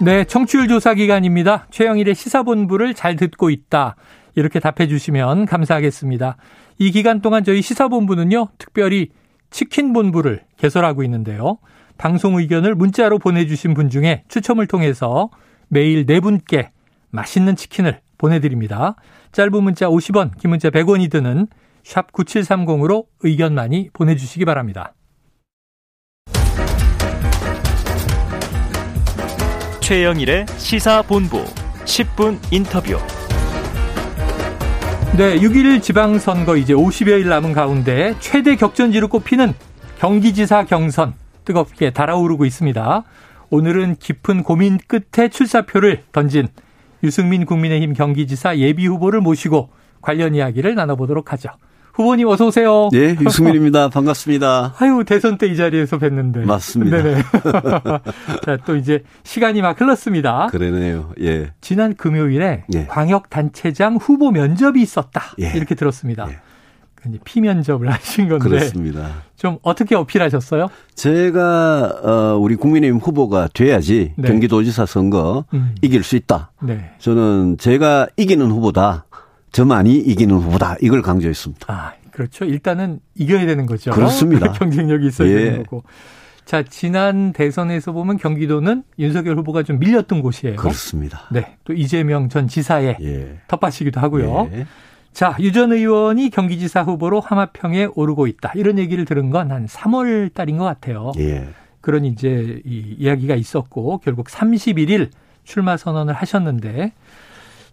네, 청취율 조사 기간입니다. 최영일의 시사본부를 잘 듣고 있다. 이렇게 답해 주시면 감사하겠습니다. 이 기간 동안 저희 시사본부는요, 특별히 치킨본부를 개설하고 있는데요. 방송 의견을 문자로 보내주신 분 중에 추첨을 통해서 매일 네 분께 맛있는 치킨을 보내드립니다. 짧은 문자 50원, 긴 문자 100원이 드는 샵 9730으로 의견 많이 보내주시기 바랍니다. 최영일의 시사본부 10분 인터뷰. 네, 6일 지방선거 이제 50여일 남은 가운데 최대 격전지로 꼽히는 경기지사 경선 뜨겁게 달아오르고 있습니다. 오늘은 깊은 고민 끝에 출사표를 던진 유승민 국민의힘 경기지사 예비 후보를 모시고 관련 이야기를 나눠보도록 하죠. 후보님 어서 오세요. 네, 유승민입니다. 반갑습니다. 아유 대선 때 이 자리에서 뵀는데. 맞습니다. 네네. 자, 또 이제 시간이 막 흘렀습니다. 그러네요. 예. 지난 금요일에 예. 광역 단체장 후보 면접이 있었다. 예. 이렇게 들었습니다. 예. 피면접을 하신 건데. 그렇습니다. 좀 어떻게 어필하셨어요? 제가 어 우리 국민의힘 후보가 돼야지 네. 경기도지사 선거 음. 이길 수 있다. 네. 저는 제가 이기는 후보다. 저만이 이기는 후보다. 이걸 강조했습니다. 아, 그렇죠. 일단은 이겨야 되는 거죠. 그렇습니다. 경쟁력이 있어야 예. 되는 거고. 자, 지난 대선에서 보면 경기도는 윤석열 후보가 좀 밀렸던 곳이에요. 그렇습니다. 네. 또 이재명 전 지사의 예. 텃밭이기도 하고요. 예. 자, 유 전 의원이 경기지사 후보로 하마평에 오르고 있다. 이런 얘기를 들은 건 한 3월 달인 것 같아요. 예. 그런 이제 이 이야기가 있었고 결국 31일 출마 선언을 하셨는데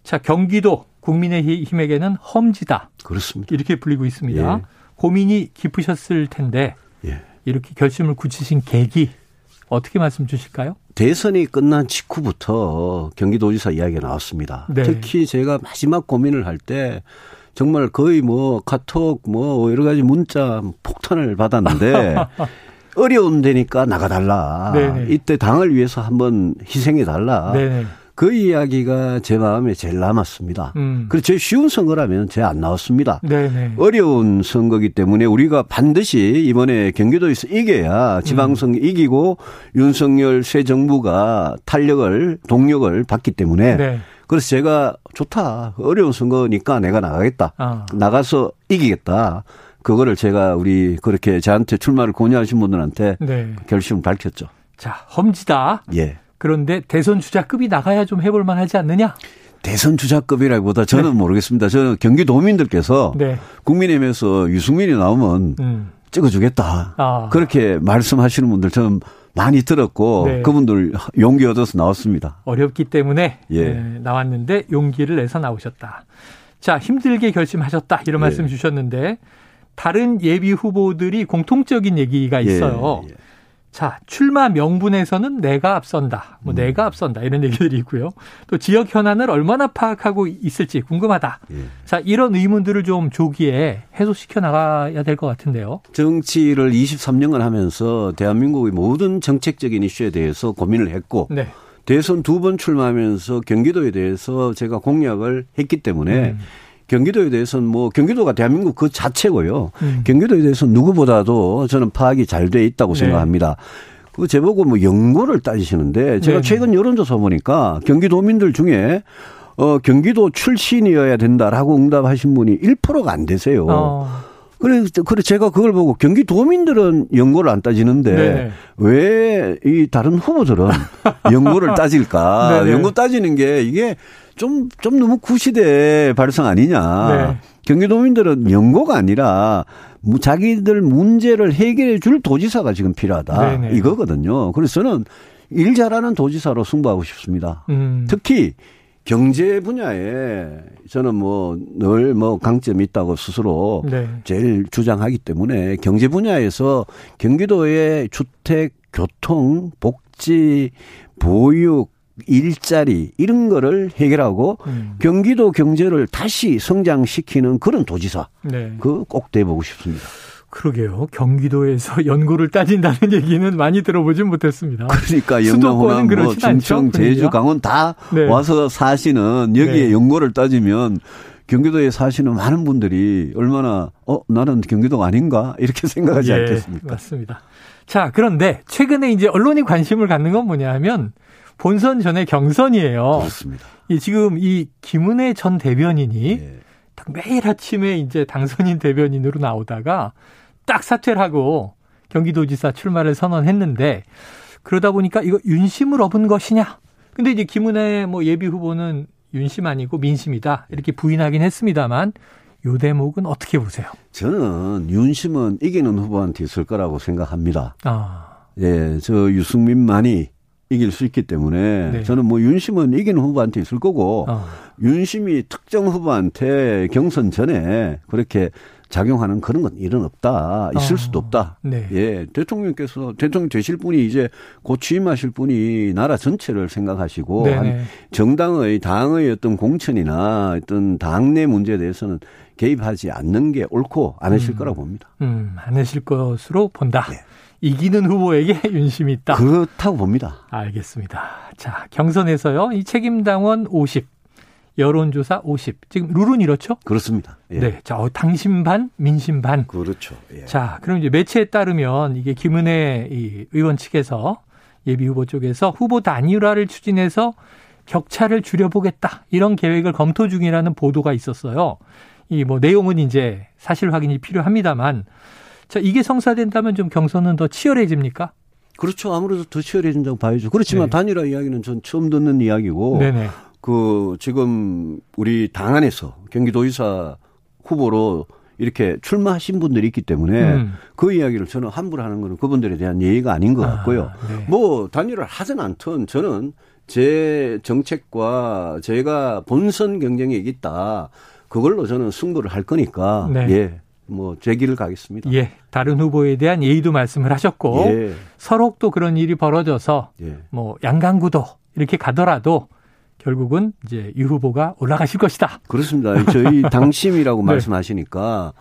자, 경기도 국민의힘에게는 험지다. 그렇습니다. 이렇게 불리고 있습니다. 예. 고민이 깊으셨을 텐데 예. 이렇게 결심을 굳히신 계기 어떻게 말씀 주실까요? 대선이 끝난 직후부터 경기도지사 이야기가 나왔습니다. 네. 특히 제가 마지막 고민을 할 때 정말 거의 뭐 카톡 뭐 여러 가지 문자 폭탄을 받았는데 어려운 데니까 나가달라. 네네. 이때 당을 위해서 한번 희생해달라. 네네. 그 이야기가 제 마음에 제일 남았습니다. 음. 그리고 제일 쉬운 선거라면 제 안 나왔습니다. 네네. 어려운 선거기 때문에 우리가 반드시 이번에 경기도에서 이겨야 지방선거 음. 이기고 윤석열 새 정부가 탄력을 동력을 받기 때문에 네. 그래서 제가 좋다 어려운 선거니까 내가 나가겠다 아. 나가서 이기겠다. 그거를 제가 우리 그렇게 저한테 출마를 권유하신 분들한테 네. 결심을 밝혔죠. 자, 험지다. 예. 그런데 대선 주자급이 나가야 좀 해볼 만하지 않느냐? 대선 주자급이라기보다 저는 네. 모르겠습니다. 저는 경기도민들께서 네. 국민의힘에서 유승민이 나오면 음. 찍어주겠다. 아. 그렇게 말씀하시는 분들 저는 많이 들었고 네. 그분들 용기 얻어서 나왔습니다. 어렵기 때문에 예. 네, 나왔는데 용기를 내서 나오셨다. 자 힘들게 결심하셨다 이런 예. 말씀 주셨는데 다른 예비 후보들이 공통적인 얘기가 있어요. 예. 예. 자, 출마 명분에서는 내가 앞선다. 뭐 음. 내가 앞선다. 이런 얘기들이 있고요. 또 지역 현안을 얼마나 파악하고 있을지 궁금하다. 예. 자, 이런 의문들을 좀 조기에 해소시켜 나가야 될 것 같은데요. 정치를 23년간 하면서 대한민국의 모든 정책적인 이슈에 대해서 고민을 했고 네. 대선 두 번 출마하면서 경기도에 대해서 제가 공약을 했기 때문에 음. 경기도에 대해서는 뭐 경기도가 대한민국 그 자체고요. 음. 경기도에 대해서 누구보다도 저는 파악이 잘 돼 있다고 네. 생각합니다. 그 제보고 뭐 연고를 따지시는데 제가 네. 최근 여론조사 보니까 경기도민들 중에 어 경기도 출신이어야 된다라고 응답하신 분이 1%가 안 되세요. 어. 그래, 그래 제가 그걸 보고 경기도민들은 연고를 안 따지는데 네. 왜이 다른 후보들은 연고를 따질까? 네, 네. 연고 따지는 게 이게 좀, 좀 너무 구시대 발상 아니냐. 네. 경기도민들은 연고가 아니라 자기들 문제를 해결해 줄 도지사가 지금 필요하다. 네네. 네. 이거거든요. 그래서 저는 일 잘하는 도지사로 승부하고 싶습니다. 음. 특히 경제 분야에 저는 뭐 늘뭐 뭐 강점이 있다고 스스로 네. 제일 주장하기 때문에 경제 분야에서 경기도의 주택, 교통, 복지, 보육, 일자리 이런 거를 해결하고 음. 경기도 경제를 다시 성장시키는 그런 도지사 네. 그꼭 돼보고 싶습니다. 그러게요. 경기도에서 연구를 따진다는 얘기는 많이 들어보진 못했습니다. 그러니까 영남, 호남, 뭐 충청, 제주, 강원 다 네. 와서 사시는 여기에 네. 연구를 따지면 경기도에 사시는 많은 분들이 얼마나 어 나는 경기도가 아닌가 이렇게 생각하지 예, 않겠습니까? 맞습니다. 자 그런데 최근에 이제 언론이 관심을 갖는 건 뭐냐 하면 본선 전에 경선이에요. 그렇습니다. 이 지금 이 김은혜 전 대변인이 예. 매일 아침에 이제 당선인 대변인으로 나오다가 딱 사퇴를 하고 경기도지사 출마를 선언했는데 그러다 보니까 이거 윤심을 얻은 것이냐? 근데 이제 김은혜 뭐 예비 후보는 윤심 아니고 민심이다 이렇게 부인하긴 했습니다만 요 대목은 어떻게 보세요? 저는 윤심은 이기는 후보한테 있을 거라고 생각합니다. 아. 예, 저 유승민만이 이길 수 있기 때문에 네. 저는 뭐 윤심은 이기는 후보한테 있을 거고 아. 윤심이 특정 후보한테 경선 전에 그렇게 작용하는 그런 건 일은 없다. 있을 어. 수도 없다. 네. 예. 대통령께서 대통령 되실 분이 이제 곧 취임하실 분이 나라 전체를 생각하시고 네네. 한 정당의 당의 어떤 공천이나 어떤 당내 문제에 대해서는 개입하지 않는 게 옳고 안 하실 음. 거라고 봅니다. 음, 안 하실 것으로 본다. 네. 이기는 후보에게 윤심이 있다. 그렇다고 봅니다. 알겠습니다. 자, 경선에서요. 이 책임당원 50, 여론조사 50. 지금 룰은 이렇죠? 그렇습니다. 예. 네. 자, 어, 당심 반, 민심 반. 그렇죠. 예. 자, 그럼 이제 매체에 따르면 이게 김은혜 이 의원 측에서 예비 후보 쪽에서 후보 단일화를 추진해서 격차를 줄여보겠다. 이런 계획을 검토 중이라는 보도가 있었어요. 이 뭐 내용은 이제 사실 확인이 필요합니다만 자, 이게 성사된다면 좀 경선은 더 치열해집니까? 그렇죠. 아무래도 더 치열해진다고 봐야죠. 그렇지만 네. 단일화 이야기는 전 처음 듣는 이야기고 네네. 그 지금 우리 당 안에서 경기도의사 후보로 이렇게 출마하신 분들이 있기 때문에 음. 그 이야기를 저는 함부로 하는 거는 그분들에 대한 예의가 아닌 것 아, 같고요. 아, 네. 뭐 단일화를 하든 않든 저는 제 정책과 제가 본선 경쟁에 있다. 그걸로 저는 승부를 할 거니까 네. 예. 뭐 제기를 가겠습니다. 예. 다른 후보에 대한 예의도 말씀을 하셨고 예. 또 그런 일이 벌어져서 예. 뭐 양강구도 이렇게 가더라도 결국은 이제 유 후보가 올라가실 것이다. 그렇습니다. 저희 당심이라고 네. 말씀하시니까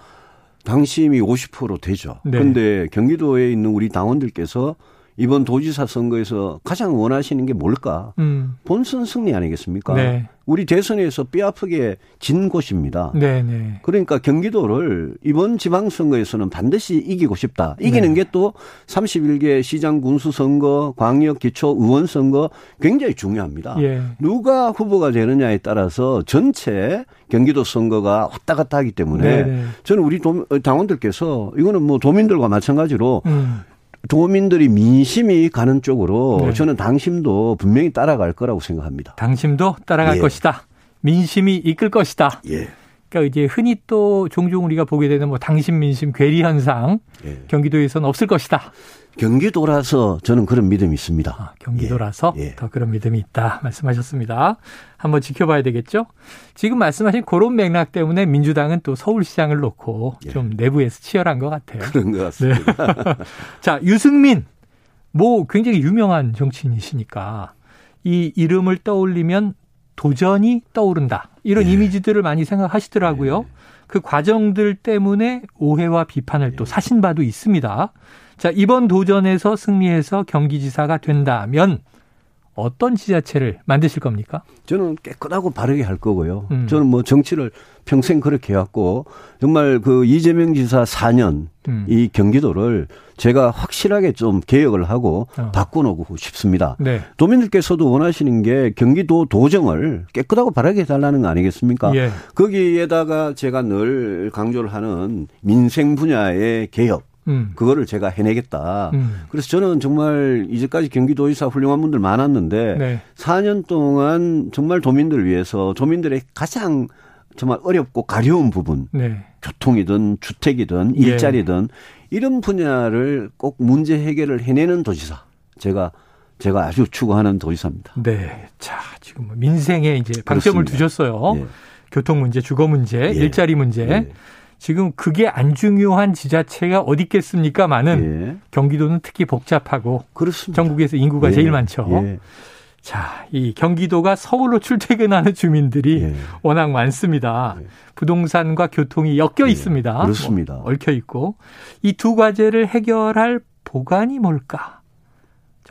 당심이 50% 되죠. 네. 근데 경기도에 있는 우리 당원들께서 이번 도지사 선거에서 가장 원하시는 게 뭘까? 음. 본선 승리 아니겠습니까? 네. 우리 대선에서 뼈아프게 진 곳입니다. 네, 네. 그러니까 경기도를 이번 지방선거에서는 반드시 이기고 싶다. 이기는 네. 게또 31개 시장 군수 선거, 광역 기초 의원 선거 굉장히 중요합니다. 예. 누가 후보가 되느냐에 따라서 전체 경기도 선거가 왔다 갔다 하기 때문에 네네. 네. 저는 우리 당원들께서 이거는 뭐 도민들과 마찬가지로 음. 도민들이 민심이 가는 쪽으로 네. 저는 당심도 분명히 따라갈 거라고 생각합니다. 당심도 따라갈 예. 것이다. 민심이 이끌 것이다. 예. 그러니까 이제 흔히 또 종종 우리가 보게 되는 뭐 당심 민심 괴리 현상 예. 경기도에서는 없을 것이다. 경기도라서 저는 그런 믿음이 있습니다. 아, 경기도라서 예, 예. 더 그런 믿음이 있다 말씀하셨습니다. 한번 지켜봐야 되겠죠. 지금 말씀하신 그런 맥락 때문에 민주당은 또 서울시장을 놓고 예. 좀 내부에서 치열한 것 같아요. 그런 것 같습니다. 네. 자 유승민 뭐 굉장히 유명한 정치인이시니까 이 이름을 떠올리면 도전이 떠오른다 이런 예. 이미지들을 많이 생각하시더라고요. 예. 그 과정들 때문에 오해와 비판을 또 예. 사신 바도 있습니다. 자, 이번 도전에서 승리해서 경기지사가 된다면 어떤 지자체를 만드실 겁니까? 저는 깨끗하고 바르게 할 거고요. 음. 저는 뭐 정치를 평생 그렇게 해왔고 정말 그 이재명 지사 4년 음. 이 경기도를 제가 확실하게 좀 개혁을 하고 어. 바꿔놓고 싶습니다. 네. 도민들께서도 원하시는 게 경기도 도정을 깨끗하고 바르게 해달라는 거 아니겠습니까? 예. 거기에다가 제가 늘 강조를 하는 민생 분야의 개혁 음. 그거를 제가 해내겠다. 음. 그래서 저는 정말 이제까지 경기도의사 훌륭한 분들 많았는데 네. 4년 동안 정말 도민들 위해서 도민들의 가장 정말 어렵고 가려운 부분, 네. 교통이든 주택이든 예. 일자리든 이런 분야를 꼭 문제 해결을 해내는 도지사. 제가 제가 아주 추구하는 도지사입니다. 네. 자, 지금 뭐 민생에 이제 방점을 그렇습니다. 두셨어요. 예. 교통 문제, 주거 문제, 예. 일자리 문제. 예. 지금 그게 안 중요한 지자체가 어디 있겠습니까? 많은 예. 경기도는 특히 복잡하고 그렇습니다. 전국에서 인구가 예. 제일 많죠. 예. 자, 이 경기도가 서울로 출퇴근하는 주민들이 예. 워낙 많습니다. 예. 부동산과 교통이 엮여 예. 있습니다. 그렇습니다. 뭐 얽혀 있고 이 두 과제를 해결할 보관이 뭘까?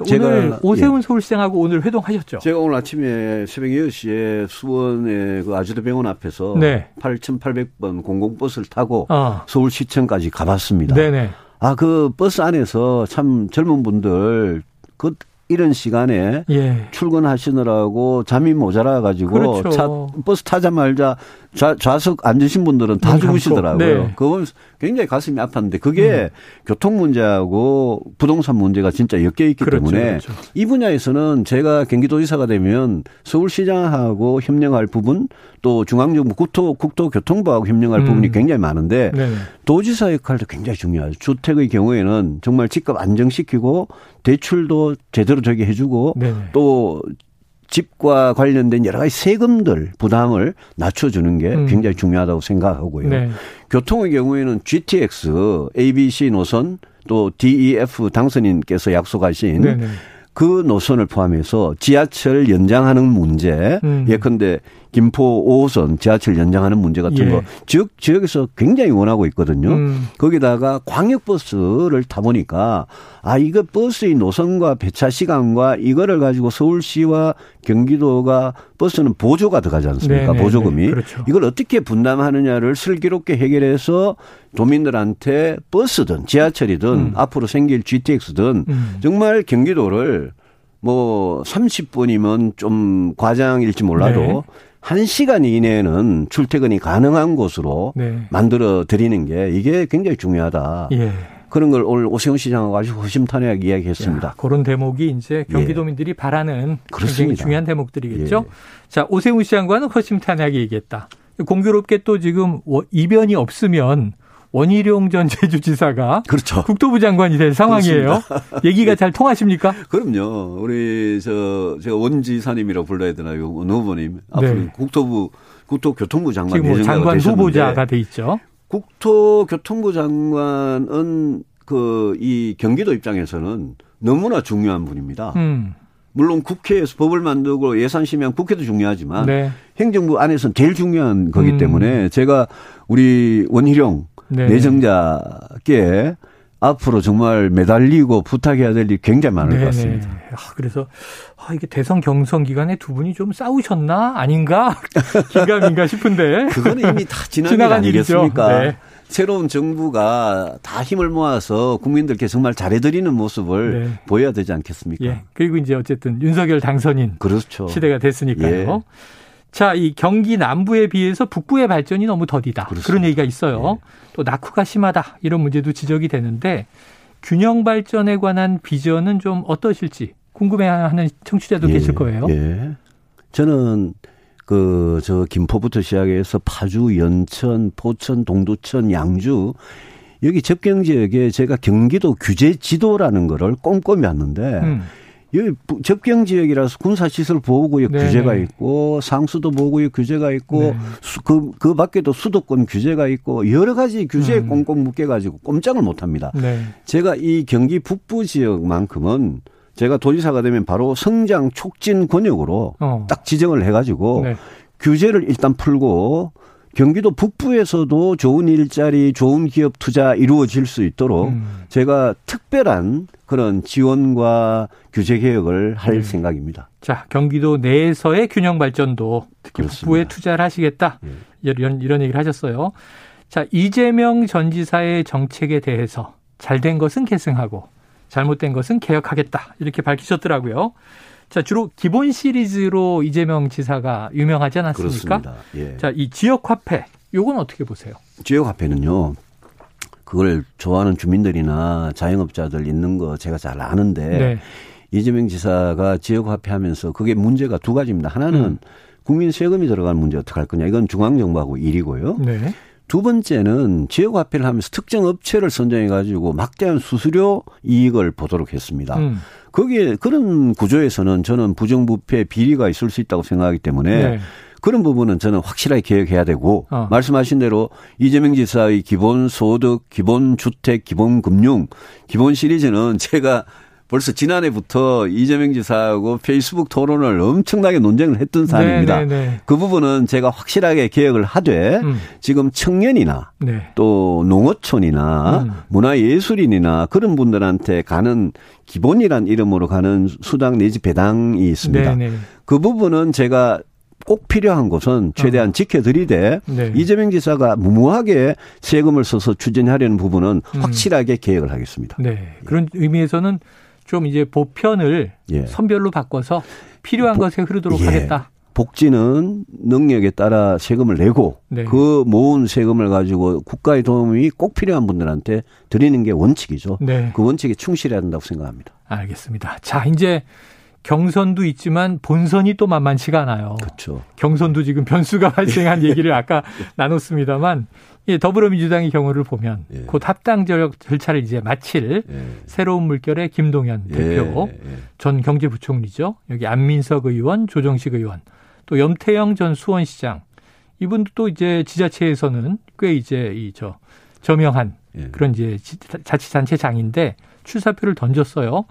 오늘 오세훈 예. 서울시장하고 오늘 회동하셨죠? 제가 오늘 아침에 새벽 6시에 수원의 그 아주대병원 앞에서 네. 8,800번 공공버스를 타고 어. 서울시청까지 가봤습니다. 네네. 아, 그 버스 안에서 참 젊은 분들 그 이런 시간에 예. 출근하시느라고 잠이 모자라 가지고 그렇죠. 차 버스 타자말자 좌, 좌석 앉으신 분들은 다 주무시더라고요. 네. 그거 굉장히 가슴이 아팠는데 그게 음. 교통 문제하고 부동산 문제가 진짜 엮여 있기 그렇죠, 때문에 그렇죠. 이 분야에서는 제가 경기도지사가 되면 서울시장하고 협력할 부분 또 중앙정부 국토 국토교통부하고 협력할 음. 부분이 굉장히 많은데 네. 도지사 역할도 굉장히 중요하죠. 주택의 경우에는 정말 집값 안정시키고 대출도 제대로 되게 해주고 네. 또 집과 관련된 여러 가지 세금들 부담을 낮춰주는 게 음. 굉장히 중요하다고 생각하고요. 네. 교통의 경우에는 GTX, ABC 노선 또 DEF 당선인께서 약속하신 네네. 네. 그 노선을 포함해서 지하철 연장하는 문제, 음. 예컨대 김포 5호선 지하철 연장하는 문제 같은 예. 거 지역 지역에서 굉장히 원하고 있거든요. 음. 거기다가 광역버스를 타 보니까 아 이거 버스의 노선과 배차 시간과 이거를 가지고 서울시와 경기도가 버스는 보조가 들어가지 않습니까? 네네네. 네, 보조금이 네. 그렇죠. 이걸 어떻게 분담하느냐를 슬기롭게 해결해서 도민들한테 버스든 지하철이든 음. 앞으로 생길 GTX든 음. 정말 경기도를 뭐 30분이면 좀 과장일지 몰라도 네. 1시간 이내에는 출퇴근이 가능한 곳으로 네. 만들어 드리는 게 이게 굉장히 중요하다. 예. 그런 걸 오늘 오세훈 시장하고 아주 허심탄회하게 이야기했습니다. 야, 그런 대목이 이제 경기도민들이 예. 바라는. 굉장히 중요한 대목들이겠죠. 예. 자, 오세훈 시장과는 허심탄회하게 얘기했다. 공교롭게 또 지금 이변이 없으면 원희룡 전 제주지사가 그렇죠. 국토부 장관이 될 상황이에요. 그렇습니다. 얘기가 잘 통하십니까? 그럼요. 우리 저 제가 원지사님이라고 불러야 되나요? 원 후보님 앞으로 네. 국토부 국토교통부 장관 지금 뭐 장관 후보자가 돼 있죠. 국토교통부 장관은 그 이 경기도 입장에서는 너무나 중요한 분입니다. 음. 물론 국회에서 법을 만들고 예산 심의한 국회도 중요하지만 네. 행정부 안에서는 제일 중요한 거기 음. 때문에 제가 우리 원희룡 네. 내정자께 앞으로 정말 매달리고 부탁해야 될 일이 굉장히 많을 네네. 것 같습니다. 아, 그래서 아, 이게 대선 경선 기간에 두 분이 좀 싸우셨나 아닌가 긴가민가 싶은데 그거는 이미 다 지난, 지나간 일이겠습니까? 네. 새로운 정부가 다 힘을 모아서 국민들께 정말 잘해드리는 모습을 네. 보여야 되지 않겠습니까? 예. 그리고 이제 어쨌든 윤석열 당선인 그렇죠. 시대가 됐으니까요. 예. 자, 이 경기 남부에 비해서 북부의 발전이 너무 더디다. 그렇습니다. 그런 얘기가 있어요. 네. 또 낙후가 심하다. 이런 문제도 지적이 되는데 균형 발전에 관한 비전은 좀 어떠실지 궁금해하는 청취자도 예. 계실 거예요. 예. 저는 그 저 김포부터 시작해서 파주, 연천, 포천, 동두천, 양주 여기 접경 지역에 제가 경기도 규제 지도라는 거를 꼼꼼히 왔는데 음. 여기 접경 지역이라서 군사 시설 보호구역 네 규제가 있고 상수도 보호구역 규제가 있고 네. 그, 그 밖에도 수도권 규제가 있고 여러 가지 규제에 음. 꽁꽁 묶여가지고 꼼짝을 못 합니다. 네. 제가 이 경기 북부 지역만큼은 제가 도지사가 되면 바로 성장 촉진 권역으로 어. 딱 지정을 해가지고 네. 규제를 일단 풀고 경기도 북부에서도 좋은 일자리, 좋은 기업 투자 이루어질 수 있도록 음. 제가 특별한 그런 지원과 규제 개혁을 할 네. 생각입니다. 자, 경기도 내에서의 균형 발전도 특히 그렇습니다. 북부에 투자를 하시겠다. 네. 이런 이런 얘기를 하셨어요. 자, 이재명 전 지사의 정책에 대해서 잘된 것은 계승하고 잘못된 것은 개혁하겠다. 이렇게 밝히셨더라고요. 자, 주로 기본 시리즈로 이재명 지사가 유명하지 않았습니까? 그렇습니다. 예. 자, 이 지역 화폐 요건 어떻게 보세요? 지역 화폐는요. 그걸 좋아하는 주민들이나 자영업자들 있는 거 제가 잘 아는데 네. 이재명 지사가 지역 화폐 하면서 그게 문제가 두 가지입니다. 하나는 음. 국민 세금이 들어가는 문제 어떻게 할 거냐. 이건 중앙정부하고 일이고요. 네. 두 번째는 지역 화폐를 하면서 특정 업체를 선정해 가지고 막대한 수수료 이익을 보도록 했습니다. 음. 거기에 그런 구조에서는 저는 부정부패 비리가 있을 수 있다고 생각하기 때문에 네. 그런 부분은 저는 확실하게 개혁해야 되고 어. 말씀하신 대로 이재명 지사의 기본 소득, 기본 주택, 기본 금융, 기본 시리즈는 제가 벌써 지난해부터 이재명 지사하고 페이스북 토론을 엄청나게 논쟁을 했던 사안입니다. 네네네. 네, 네. 그 부분은 제가 확실하게 개혁을 하되 음. 지금 청년이나 네. 또 농어촌이나 음. 문화예술인이나 그런 분들한테 가는 기본이란 이름으로 가는 수당 내지 배당이 있습니다. 네네. 네. 그 부분은 제가 꼭 필요한 곳은 최대한 어. 지켜드리되 네. 이재명 지사가 무모하게 세금을 써서 추진하려는 부분은 음. 확실하게 계획을 하겠습니다. 네. 그런 의미에서는 좀 이제 보편을 예. 선별로 바꿔서 필요한 보, 것에 흐르도록 예. 하겠다. 복지는 능력에 따라 세금을 내고 네. 그 모은 세금을 가지고 국가의 도움이 꼭 필요한 분들한테 드리는 게 원칙이죠. 네. 그 원칙에 충실해야 한다고 생각합니다. 알겠습니다. 자, 이제 경선도 있지만 본선이 또 만만치가 않아요. 그렇죠. 경선도 지금 변수가 발생한 얘기를 아까 나눴습니다만 예, 더불어민주당의 경우를 보면 예. 곧 합당 절차를 이제 마칠 예. 새로운 물결의 김동연 예. 대표, 예. 전 경제부총리죠. 여기 안민석 의원, 조정식 의원, 또 염태영 전 수원시장 이분도 또 이제 지자체에서는 꽤 이제 이 저 저명한 예. 그런 이제 자치단체장인데 출사표를 던졌어요.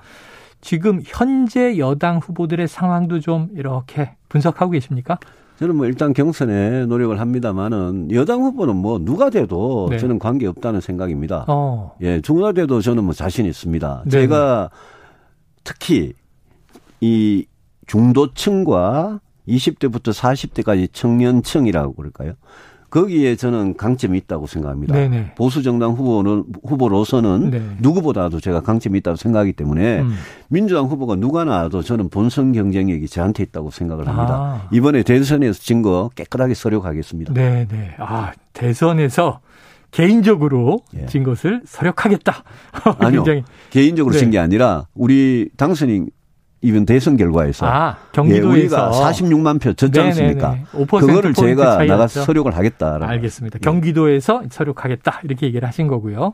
지금 현재 여당 후보들의 상황도 좀 이렇게 분석하고 계십니까? 저는 뭐 일단 경선에 노력을 합니다만은 여당 후보는 뭐 누가 돼도 네. 저는 관계 없다는 생각입니다. 어. 예, 누가 돼도 저는 뭐 자신 있습니다. 네. 제가 특히 이 중도층과 20대부터 40대까지 청년층이라고 그럴까요? 거기에 저는 강점이 있다고 생각합니다. 네네. 보수 정당 후보는 후보로서는 네. 누구보다도 제가 강점이 있다고 생각하기 때문에 음. 민주당 후보가 누가 나와도 저는 본선 경쟁력이 저한테 있다고 생각을 합니다. 아. 이번에 대선에서 진 거 깨끗하게 서력하겠습니다. 네, 네. 아, 대선에서 개인적으로 예. 진 것을 서력하겠다. 아니요. 개인적으로 네. 진게 아니라 우리 당선인 이번 대선 결과에서 아, 경기도에서 예, 우리가 46만 표 졌지 않습니까? 그거를 제가 나가서 서력을 하겠다. 알겠습니다. 네. 경기도에서 서력하겠다 이렇게 얘기를 하신 거고요.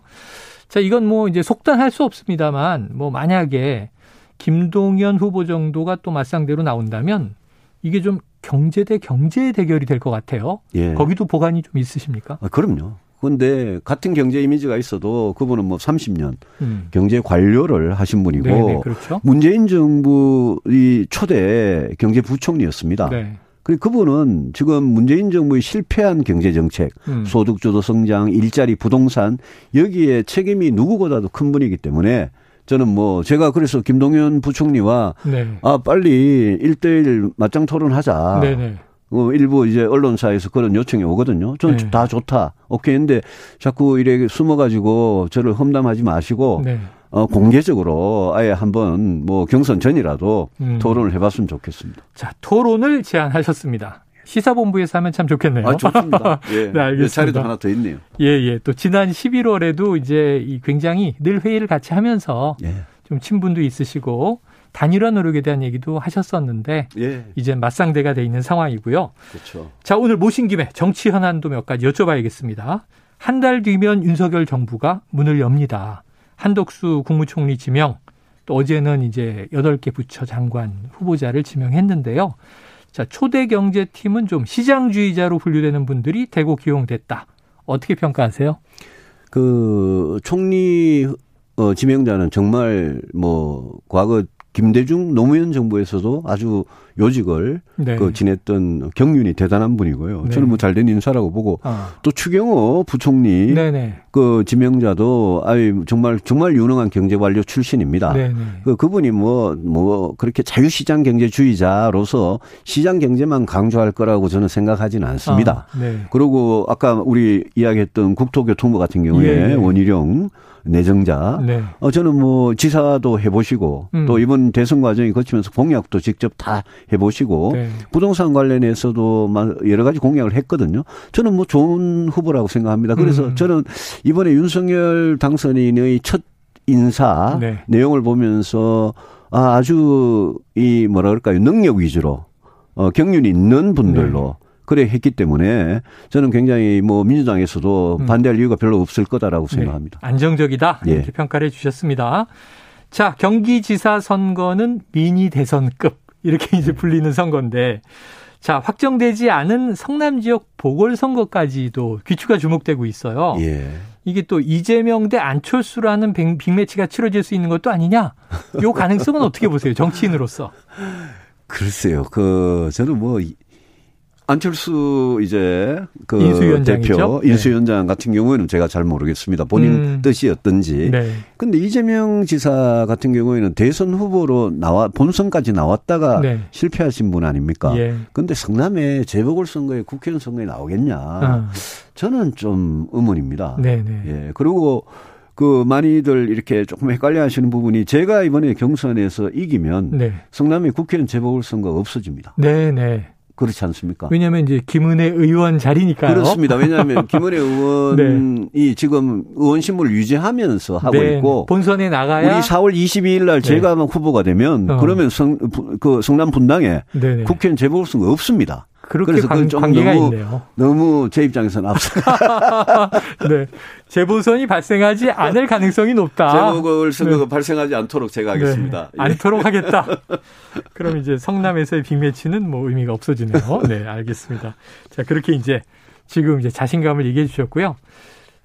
자, 이건 뭐 이제 속단할 수 없습니다만 뭐 만약에 김동연 후보 정도가 또 맞상대로 나온다면 이게 좀 경제 대 경제 대결이 될 것 같아요. 예. 거기도 보관이 좀 있으십니까? 아, 그럼요. 그런데 같은 경제 이미지가 있어도 그분은 뭐 30년 음. 경제 관료를 하신 분이고 네네, 그렇죠. 문재인 정부의 초대 경제 부총리였습니다. 네. 그리고 그분은 지금 문재인 정부의 실패한 경제 정책, 음. 소득주도 성장, 일자리, 부동산 여기에 책임이 누구보다도 큰 분이기 때문에 저는 뭐 제가 그래서 김동연 부총리와 네. 아 빨리 1대1 맞짱 토론하자. 네네. 어, 일부 이제 언론사에서 그런 요청이 오거든요. 저는 네. 다 좋다. 오케이. 근데 자꾸 이렇게 숨어가지고 저를 험담하지 마시고, 네. 어, 공개적으로 아예 한번 뭐 경선 전이라도 음. 토론을 해봤으면 좋겠습니다. 자, 토론을 제안하셨습니다. 시사본부에서 하면 참 좋겠네요. 아, 좋습니다. 예. 네, 알겠습니다. 자리도 하나 더 있네요. 예, 예. 또 지난 11월에도 이제 이 굉장히 늘 회의를 같이 하면서 예. 좀 친분도 있으시고 단일화 노력에 대한 얘기도 하셨었는데 예. 이제 맞상대가 돼 있는 상황이고요. 그렇죠. 자 오늘 모신 김에 정치 현안도 몇 가지 여쭤봐야겠습니다. 한 달 뒤면 윤석열 정부가 문을 엽니다. 한덕수 국무총리 지명 또 어제는 이제 여덟 개 부처 장관 후보자를 지명했는데요. 자 초대 경제팀은 좀 시장주의자로 분류되는 분들이 대거 기용됐다. 어떻게 평가하세요? 그 총리 어, 지명자는 정말 뭐 과거 김대중 노무현 정부에서도 아주 요직을 네. 그 지냈던 경륜이 대단한 분이고요. 네. 저는 뭐 잘된 인사라고 보고 아. 또 추경호 부총리 네네. 네. 그 지명자도 아유 정말 정말 유능한 경제관료 출신입니다. 네네. 네. 그 그분이 뭐뭐 뭐 그렇게 자유시장 경제주의자로서 시장 경제만 강조할 거라고 저는 생각하지는 않습니다. 아, 네. 그리고 아까 우리 이야기했던 국토교통부 같은 경우에 예, 예. 원희룡 내정자. 네. 어, 저는 뭐 지사도 해보시고 음. 또 이번 대선 과정이 거치면서 공약도 직접 다 해보시고 네. 부동산 관련해서도 여러 가지 공약을 했거든요. 저는 뭐 좋은 후보라고 생각합니다. 그래서 음. 저는 이번에 윤석열 당선인의 첫 인사 네. 내용을 보면서 아, 아주 이 뭐라 그럴까요 능력 위주로 어, 경륜이 있는 분들로 네. 그래 했기 때문에 저는 굉장히 뭐 민주당에서도 음. 반대할 이유가 별로 없을 거다라고 네. 생각합니다. 안정적이다 이렇게 예. 평가를 해주셨습니다. 자 경기지사 선거는 미니 대선급 이렇게 이제 불리는 선거인데 자 확정되지 않은 성남 지역 보궐선거까지도 귀추가 주목되고 있어요. 예. 이게 또 이재명 대 안철수라는 빅매치가 치러질 수 있는 것도 아니냐? 요 가능성은 어떻게 보세요, 정치인으로서? 글쎄요, 그 저는 뭐 안철수 이제 그 대표 네. 인수위원장 같은 경우에는 제가 잘 모르겠습니다. 본인 음. 뜻이었던지. 네. 근데 이재명 지사 같은 경우에는 대선 후보로 나와 본선까지 나왔다가 네. 실패하신 분 아닙니까? 예. 근데 성남에 재보궐 선거에 국회의원 선거에 나오겠냐? 아. 저는 좀 의문입니다. 네, 네. 예. 그리고 그 많이들 이렇게 조금 헷갈려 하시는 부분이 제가 이번에 경선에서 이기면 네. 성남의 국회의원 재보궐선거 없어집니다. 네, 네. 그렇지 않습니까? 왜냐하면 이제 김은혜 의원 자리니까요. 그렇습니다. 왜냐하면 김은혜 의원이 네. 지금 의원신문을 유지하면서 하고 네. 있고 본선에 나가야 우리 4월 22일 날 제가 네. 후보가 되면 어. 그러면 성, 그 성남 분당에 네, 국회의원 재보궐선거 없습니다. 그렇게 관, 관계가 너무, 있네요. 너무 제 입장에서는 앞서. 네. 재보선이 발생하지 않을 가능성이 높다. 재보궐 선거가 네. 발생하지 않도록 제가 하겠습니다. 네. 않도록 하겠다. 그럼 이제 성남에서의 빅매치는 뭐 의미가 없어지네요. 네, 알겠습니다. 자, 그렇게 이제 지금 이제 자신감을 얘기해 주셨고요.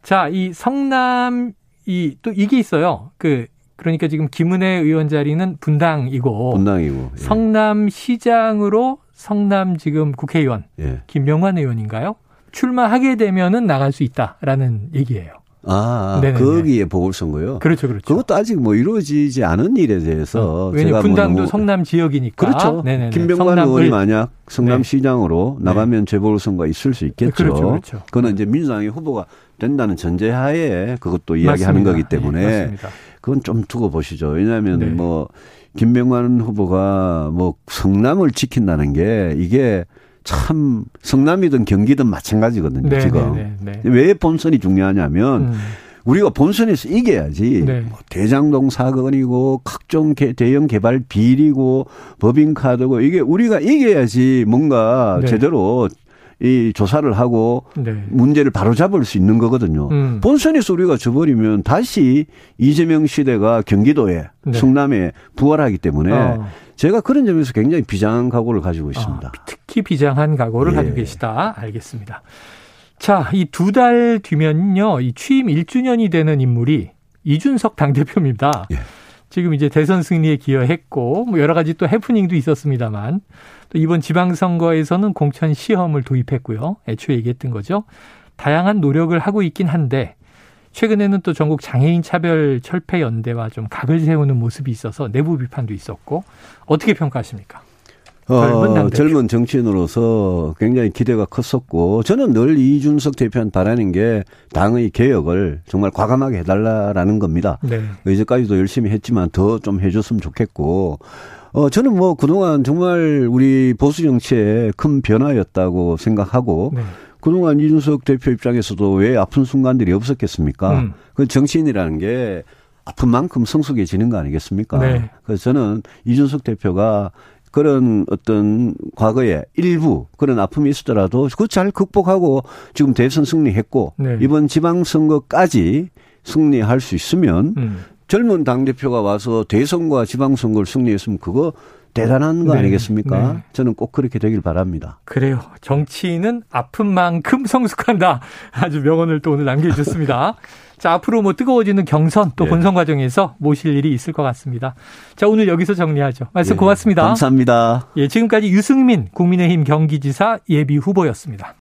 자, 이 성남 이 또 이게 있어요. 그 그러니까 지금 김은혜 의원 자리는 분당이고, 분당이고 예. 성남 시장으로 성남 지금 국회의원 예. 김명환 의원인가요? 출마하게 되면은 나갈 수 있다라는 얘기예요. 아, 네네네. 거기에 보궐선거요? 그렇죠, 그렇죠. 그것도 아직 뭐 이루어지지 않은 일에 대해서. 어, 왜냐 분당도 뭐 성남 지역이니까. 그렇죠. 네네네. 김병관 의원이 만약 성남시장으로 네. 나가면 재보궐선거가 있을 수 있겠죠. 그렇죠, 그렇죠. 그거는 이제 민주당의 후보가 된다는 전제하에 그것도 이야기하는 맞습니다. 거기 때문에. 네, 그건 좀 두고 보시죠. 왜냐하면 네. 뭐 김명환 후보가 뭐 성남을 지킨다는 게 이게 참 성남이든 경기든 마찬가지거든요. 네, 지금 네, 네, 네. 왜 본선이 중요하냐면 음. 우리가 본선에서 이겨야지 네. 뭐 대장동 사건이고 각종 개, 대형 개발 비리고 법인카드고 이게 우리가 이겨야지 뭔가 네. 제대로 이 조사를 하고 네. 문제를 바로잡을 수 있는 거거든요. 음. 본선에서 우리가 져버리면 다시 이재명 시대가 경기도에 네. 성남에 부활하기 때문에 어. 제가 그런 점에서 굉장히 비장한 각오를 가지고 있습니다. 어, 특히 비장한 각오를 예. 가지고 계시다. 알겠습니다. 자, 이 두 달 뒤면요, 이 취임 1주년이 되는 인물이 이준석 당대표입니다. 예. 지금 이제 대선 승리에 기여했고, 뭐 여러 가지 또 해프닝도 있었습니다만, 또 이번 지방선거에서는 공천 시험을 도입했고요. 애초에 얘기했던 거죠. 다양한 노력을 하고 있긴 한데 최근에는 또 전국 장애인 차별 철폐 연대와 좀 각을 세우는 모습이 있어서 내부 비판도 있었고 어떻게 평가하십니까? 어, 젊은 정치인으로서 굉장히 기대가 컸었고 저는 늘 이준석 대표한 바라는 게 당의 개혁을 정말 과감하게 해달라라는 겁니다. 네. 이제까지도 열심히 했지만 더 좀 해줬으면 좋겠고 어, 저는 뭐 그동안 정말 우리 보수 정치의 큰 변화였다고 생각하고 네. 그동안 이준석 대표 입장에서도 왜 아픈 순간들이 없었겠습니까? 음. 그 정치인이라는 게 아픈 만큼 성숙해지는 거 아니겠습니까? 네. 그래서 저는 이준석 대표가 그런 어떤 과거에 일부 그런 아픔이 있었더라도 그 잘 극복하고 지금 대선 승리했고 네. 이번 지방선거까지 승리할 수 있으면 음. 젊은 당대표가 와서 대선과 지방선거를 승리했으면 그거 대단한 거 네. 아니겠습니까? 네. 저는 꼭 그렇게 되길 바랍니다. 그래요. 정치인은 아픈 만큼 성숙한다. 아주 명언을 또 오늘 남겨주셨습니다. 자, 앞으로 뭐 뜨거워지는 경선 또 네. 본선 과정에서 모실 일이 있을 것 같습니다. 자, 오늘 여기서 정리하죠. 말씀 네. 고맙습니다. 감사합니다. 예, 지금까지 유승민 국민의힘 경기지사 예비 후보였습니다.